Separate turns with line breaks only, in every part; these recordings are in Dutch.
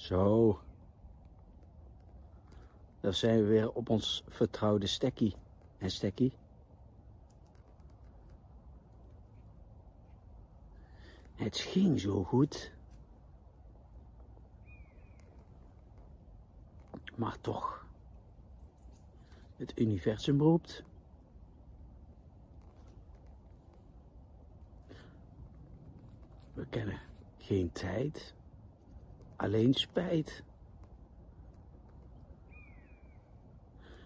Zo. Dan zijn we weer op ons vertrouwde stekkie. En stekkie? Het ging zo goed. Maar toch. Het universum roept. We kennen geen tijd, alleen spijt.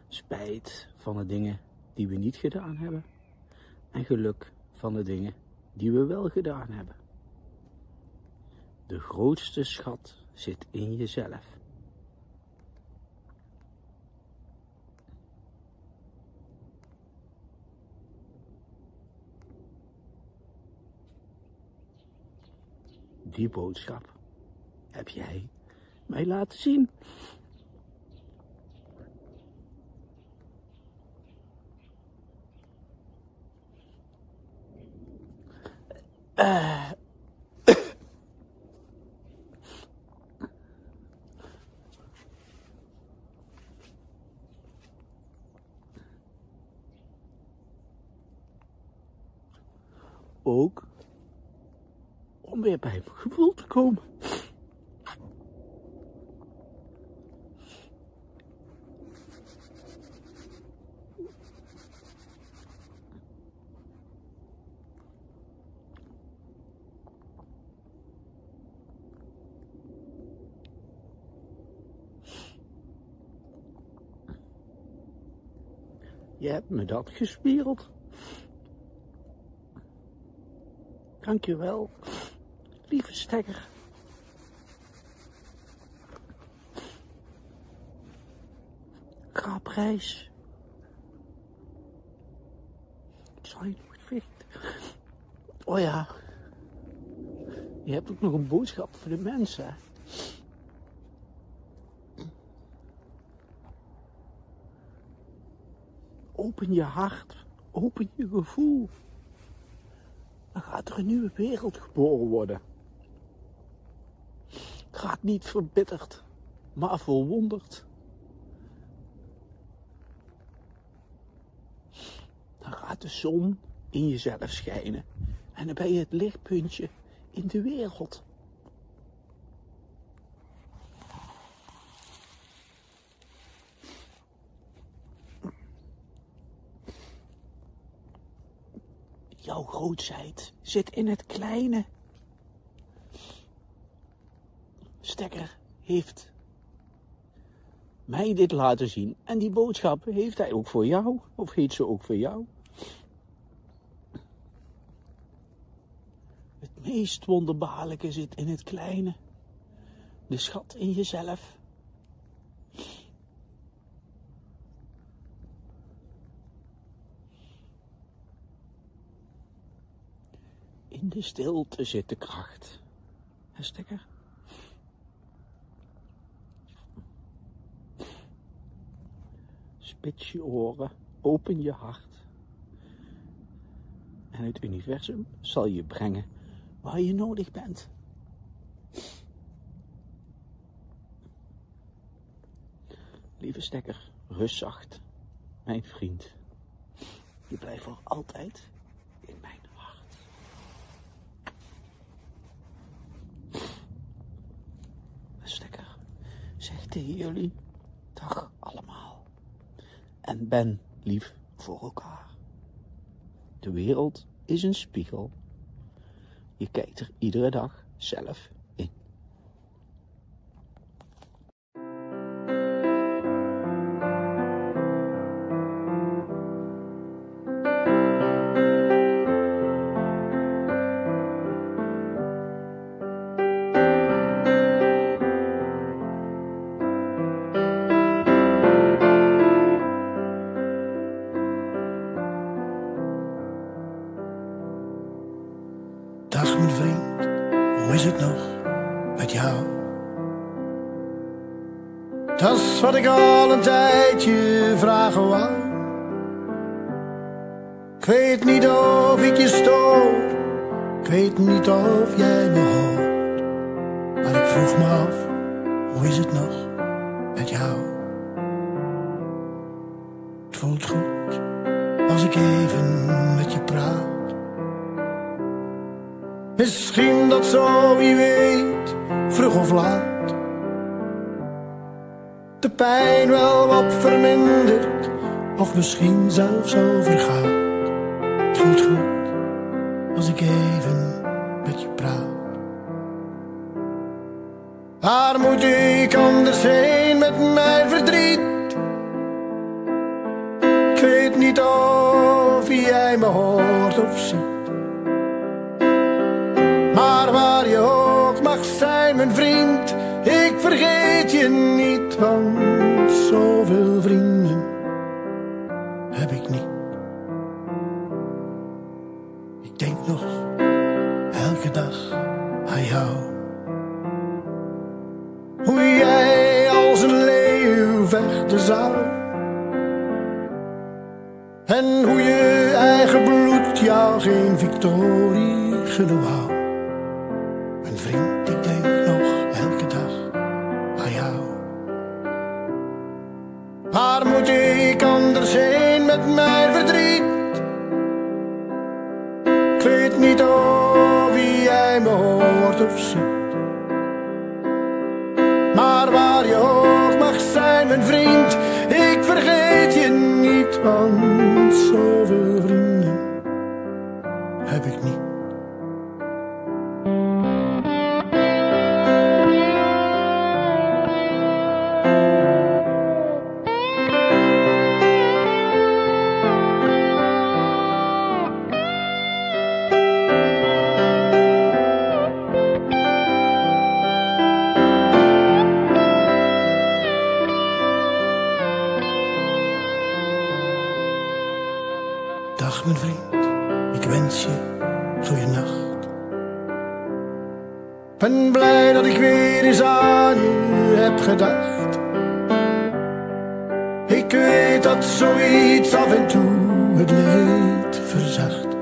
Spijt van de dingen die we niet gedaan hebben en geluk van de dingen die we wel gedaan hebben. De grootste schat zit in jezelf. Die boodschap heb jij mij laten zien. Uh. Ook om weer bij mijn gevoel te komen. Je hebt me dat je wel lieve stekker. Ik zal je nooit vergeten. Oh ja. Je hebt ook nog een boodschap voor de mensen. Open je hart. Open je gevoel. Dan gaat er een nieuwe wereld geboren worden gaat niet verbitterd, maar verwonderd. Dan gaat de zon in jezelf schijnen en dan ben je het lichtpuntje in de wereld. Jouw grootheid zit in het kleine Stekker heeft mij dit laten zien. En die boodschap heeft hij ook voor jou. Of heeft ze ook voor jou? Het meest wonderbaarlijke zit in het kleine. De schat in jezelf. In de stilte zit de kracht. En stekker? Spits je oren, open je hart. En het universum zal je brengen waar je nodig bent. Lieve stekker, rust zacht, mijn vriend. Je blijft voor altijd in mijn hart. Stekker, zeg tegen jullie, dag allemaal en ben lief voor elkaar. De wereld is een spiegel. Je kijkt er iedere dag zelf
Mijn vriend, hoe is het nog met jou? Dat is wat ik al een tijdje vragen wou. Ik weet niet of ik je stoor, ik weet niet of jij me hoort. Maar ik vroeg me af, Hoe is het nog met jou? Het voelt goed als ik even met je praat. Misschien dat zo, wie weet, vroeg of laat. De pijn wel wat vermindert, of misschien zelfs overgaat. Het voelt goed als ik even met je praat. Waar moet ik anders heen met mijn verdriet? Ik weet niet of jij me hoort of ziet. Ik vergeet je niet, want zoveel vrienden heb ik niet. Ik denk nog elke dag aan jou. Hoe jij als een leeuw vechten zou. En hoe je eigen bloed jou geen victorie genoeg Waar moet ik anders heen met mijn verdriet? Ik weet niet of jij me hoort of ziet. Maar waar je ook mag zijn, mijn vriend, ik vergeet je niet, want zoveel vrienden heb ik niet. Dag mijn vriend, ik wens je goeienacht. Ben blij dat ik weer eens aan u heb gedacht. Ik weet dat zoiets af en toe het leed verzacht.